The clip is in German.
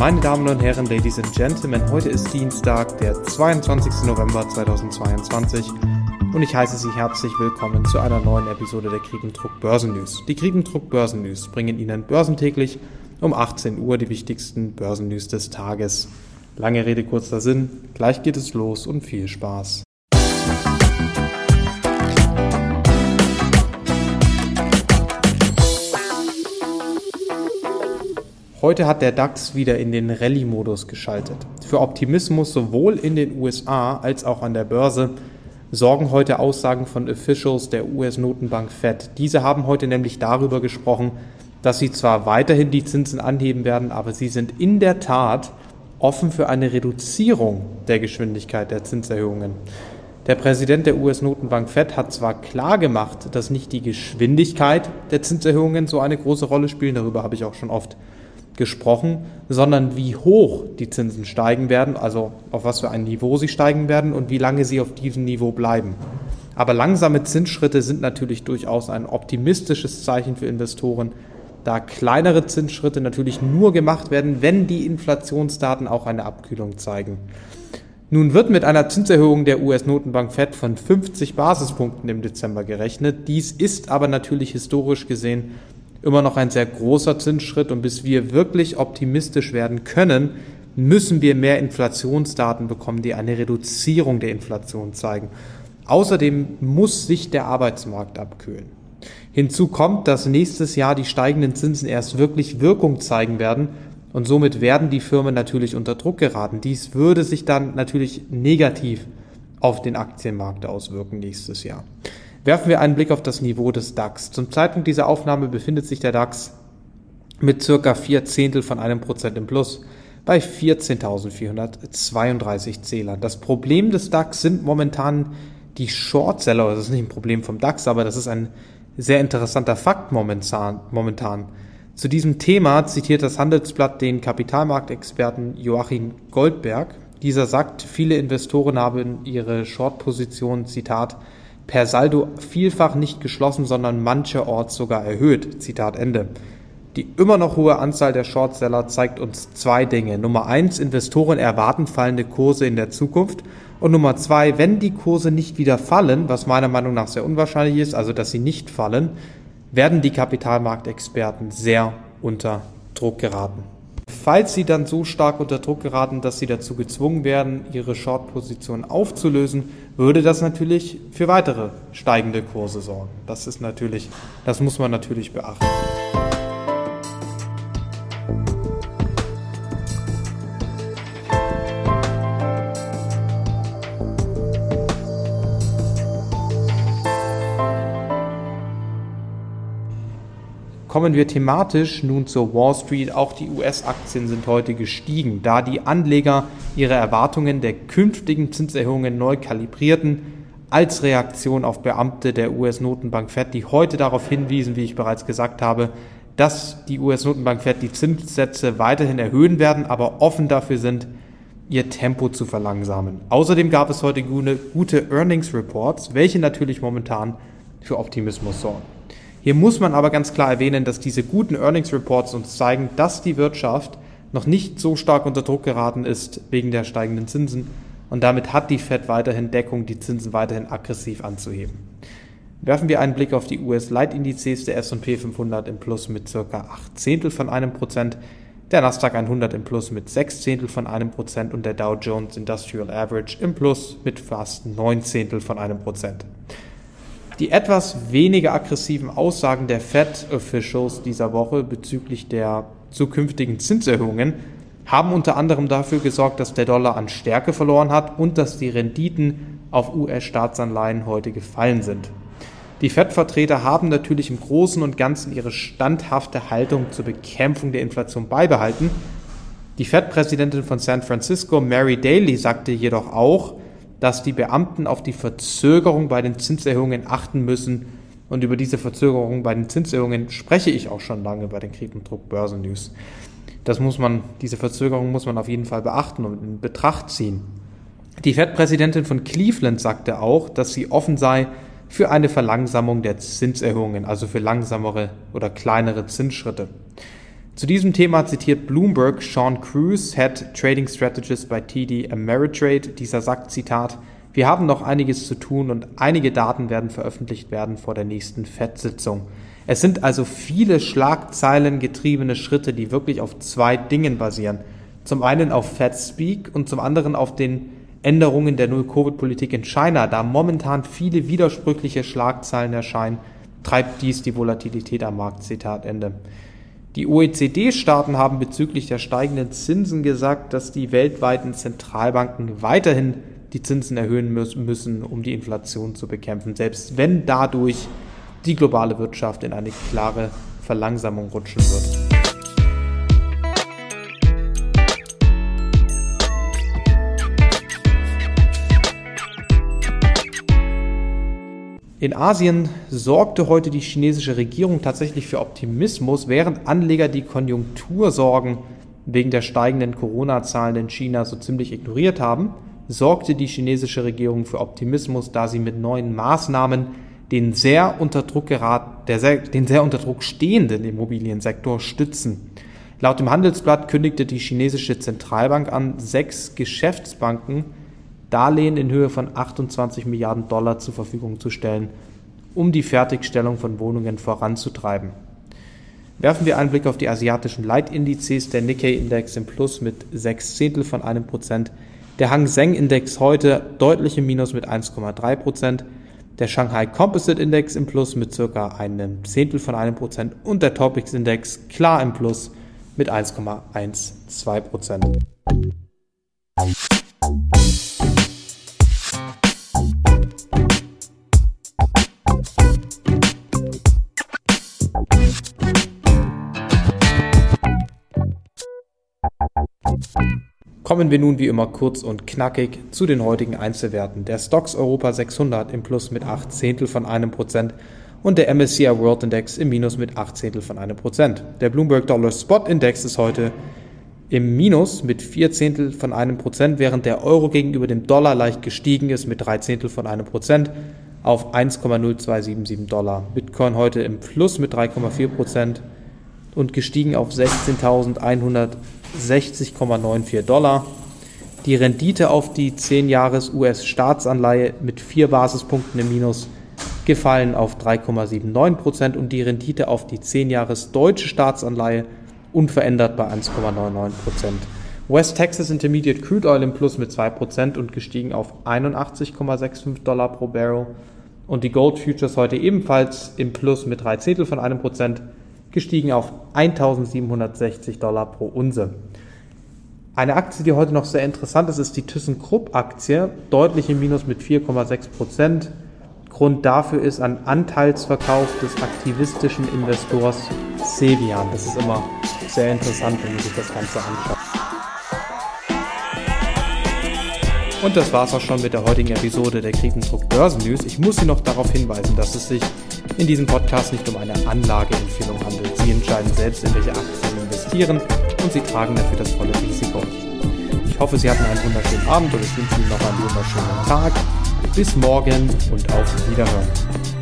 Meine Damen und Herren, Ladies and Gentlemen, heute ist Dienstag, der 22. November 2022 und ich heiße Sie herzlich willkommen zu einer neuen Episode der Kriegendruck Börsen News. Die Kriegendruck Börsen News bringen Ihnen börsentäglich um 18 Uhr die wichtigsten Börsennews des Tages. Lange Rede, kurzer Sinn, gleich geht es los und viel Spaß. Heute hat der DAX wieder in den Rallye-Modus geschaltet. Für Optimismus sowohl in den USA als auch an der Börse sorgen heute Aussagen von Officials der US-Notenbank Fed. Diese haben heute nämlich darüber gesprochen, dass sie zwar weiterhin die Zinsen anheben werden, aber sie sind in der Tat offen für eine Reduzierung der Geschwindigkeit der Zinserhöhungen. Der Präsident der US-Notenbank Fed hat zwar klar gemacht, dass nicht die Geschwindigkeit der Zinserhöhungen so eine große Rolle spielen, darüber habe ich auch schon oft gesprochen, sondern wie hoch die Zinsen steigen werden, also auf was für ein Niveau sie steigen werden und wie lange sie auf diesem Niveau bleiben. Aber langsame Zinsschritte sind natürlich durchaus ein optimistisches Zeichen für Investoren, da kleinere Zinsschritte natürlich nur gemacht werden, wenn die Inflationsdaten auch eine Abkühlung zeigen. Nun wird mit einer Zinserhöhung der US-Notenbank Fed von 50 Basispunkten im Dezember gerechnet. Dies ist aber natürlich historisch gesehen immer noch ein sehr großer Zinsschritt und bis wir wirklich optimistisch werden können, müssen wir mehr Inflationsdaten bekommen, die eine Reduzierung der Inflation zeigen. Außerdem muss sich der Arbeitsmarkt abkühlen. Hinzu kommt, dass nächstes Jahr die steigenden Zinsen erst wirklich Wirkung zeigen werden und somit werden die Firmen natürlich unter Druck geraten. Dies würde sich dann natürlich negativ auf den Aktienmarkt auswirken nächstes Jahr. Werfen wir einen Blick auf das Niveau des DAX. Zum Zeitpunkt dieser Aufnahme befindet sich der DAX mit circa vier Zehntel von einem Prozent im Plus bei 14.432 Zählern. Das Problem des DAX sind momentan die Shortseller. Das ist nicht ein Problem vom DAX, aber das ist ein sehr interessanter Fakt momentan. momentan. Zu diesem Thema zitiert das Handelsblatt den Kapitalmarktexperten Joachim Goldberg. Dieser sagt, viele Investoren haben ihre Short-Position, Zitat, per Saldo vielfach nicht geschlossen, sondern mancherorts sogar erhöht. Zitat Ende. Die immer noch hohe Anzahl der Shortseller zeigt uns zwei Dinge. Nummer eins, Investoren erwarten fallende Kurse in der Zukunft. Und Nummer zwei, wenn die Kurse nicht wieder fallen, was meiner Meinung nach sehr unwahrscheinlich ist, also dass sie nicht fallen, werden die Kapitalmarktexperten sehr unter Druck geraten. Falls sie dann so stark unter Druck geraten, dass sie dazu gezwungen werden, ihre Short-Position aufzulösen, würde das natürlich für weitere steigende Kurse sorgen. Das ist natürlich, das muss man natürlich beachten. Kommen wir thematisch nun zur Wall Street. Auch die US-Aktien sind heute gestiegen, da die Anleger ihre Erwartungen der künftigen Zinserhöhungen neu kalibrierten, als Reaktion auf Beamte der US-Notenbank Fed, die heute darauf hinwiesen, wie ich bereits gesagt habe, dass die US-Notenbank Fed die Zinssätze weiterhin erhöhen werden, aber offen dafür sind, ihr Tempo zu verlangsamen. Außerdem gab es heute gute Earnings Reports, welche natürlich momentan für Optimismus sorgen. Hier muss man aber ganz klar erwähnen, dass diese guten Earnings Reports uns zeigen, dass die Wirtschaft noch nicht so stark unter Druck geraten ist wegen der steigenden Zinsen und damit hat die Fed weiterhin Deckung, die Zinsen weiterhin aggressiv anzuheben. Werfen wir einen Blick auf die US-Leitindizes der S&P 500 im Plus mit circa 8 Zehntel von einem Prozent, der Nasdaq 100 im Plus mit 6 Zehntel von einem Prozent und der Dow Jones Industrial Average im Plus mit fast 9 Zehntel von einem Prozent. Die etwas weniger aggressiven Aussagen der Fed-Officials dieser Woche bezüglich der zukünftigen Zinserhöhungen haben unter anderem dafür gesorgt, dass der Dollar an Stärke verloren hat und dass die Renditen auf US-Staatsanleihen heute gefallen sind. Die Fed-Vertreter haben natürlich im Großen und Ganzen ihre standhafte Haltung zur Bekämpfung der Inflation beibehalten. Die Fed-Präsidentin von San Francisco, Mary Daly, sagte jedoch auch, dass die Beamten auf die Verzögerung bei den Zinserhöhungen achten müssen. Und über diese Verzögerung bei den Zinserhöhungen spreche ich auch schon lange bei den Kriegendruck Börsen News. Das muss man, diese Verzögerung muss man auf jeden Fall beachten und in Betracht ziehen. Die Fed-Präsidentin von Cleveland sagte auch, dass sie offen sei für eine Verlangsamung der Zinserhöhungen, also für langsamere oder kleinere Zinsschritte. Zu diesem Thema zitiert Bloomberg Sean Cruz, Head Trading Strategist bei TD Ameritrade. Dieser sagt, Zitat, wir haben noch einiges zu tun und einige Daten werden veröffentlicht werden vor der nächsten FED-Sitzung. Es sind also viele Schlagzeilen getriebene Schritte, die wirklich auf zwei Dingen basieren. Zum einen auf Fed Speak und zum anderen auf den Änderungen der Null-Covid-Politik in China. Da momentan viele widersprüchliche Schlagzeilen erscheinen, treibt dies die Volatilität am Markt. Zitat Ende. Die OECD-Staaten haben bezüglich der steigenden Zinsen gesagt, dass die weltweiten Zentralbanken weiterhin die Zinsen erhöhen müssen, um die Inflation zu bekämpfen, selbst wenn dadurch die globale Wirtschaft in eine klare Verlangsamung rutschen wird. In Asien sorgte heute die chinesische Regierung tatsächlich für Optimismus, während Anleger die Konjunktursorgen wegen der steigenden Corona-Zahlen in China so ziemlich ignoriert haben, sorgte die chinesische Regierung für Optimismus, da sie mit neuen Maßnahmen den sehr unter Druck gerat, sehr, den sehr unter Druck stehenden Immobiliensektor stützen. Laut dem Handelsblatt kündigte die chinesische Zentralbank an, sechs Geschäftsbanken Darlehen in Höhe von 28 Milliarden Dollar zur Verfügung zu stellen, um die Fertigstellung von Wohnungen voranzutreiben. Werfen wir einen Blick auf die asiatischen Leitindizes, der Nikkei-Index im Plus mit 6 Zehntel von einem Prozent, der Hang Seng-Index heute deutlich im Minus mit 1,3 Prozent, der Shanghai Composite Index im Plus mit circa einem Zehntel von einem Prozent und der Topics Index klar im Plus mit 1,12 Prozent. Kommen wir nun wie immer kurz und knackig zu den heutigen Einzelwerten. Der Stocks Europa 600 im Plus mit 8 Zehntel von einem Prozent und der MSCI World Index im Minus mit 8 Zehntel von einem Prozent. Der Bloomberg Dollar Spot Index ist heute im Minus mit 4 Zehntel von einem Prozent, während der Euro gegenüber dem Dollar leicht gestiegen ist mit 3 Zehntel von einem Prozent auf 1,0277 Dollar. Bitcoin heute im Plus mit 3,4 Prozent und gestiegen auf 16.160,94 Dollar. Die Rendite auf die 10-Jahres-US-Staatsanleihe mit 4 Basispunkten im Minus gefallen auf 3,79 Prozent und die Rendite auf die 10-Jahres-deutsche Staatsanleihe unverändert bei 1,99 Prozent. West Texas Intermediate Crude Oil im Plus mit 2 Prozent und gestiegen auf 81,65 Dollar pro Barrel. Und die Gold Futures heute ebenfalls im Plus mit 3 Zehntel von einem Prozent gestiegen auf 1760 Dollar pro Unse. Eine Aktie, die heute noch sehr interessant ist, ist die ThyssenKrupp-Aktie, deutlich im Minus mit 4,6 Prozent. Grund dafür ist ein Anteilsverkauf des aktivistischen Investors Sevian. Das ist immer sehr interessant, wenn man sich das Ganze anschaut. Und das war's auch schon mit der heutigen Episode der Kriegensdruck Börsen News. Ich muss Sie noch darauf hinweisen, dass es sich in diesem Podcast nicht um eine Anlageempfehlung handelt. Sie entscheiden selbst, in welche Aktien Sie investieren und Sie tragen dafür das volle Risiko. Ich hoffe, Sie hatten einen wunderschönen Abend und ich wünsche Ihnen noch einen wunderschönen Tag. Bis morgen und auf Wiederhören.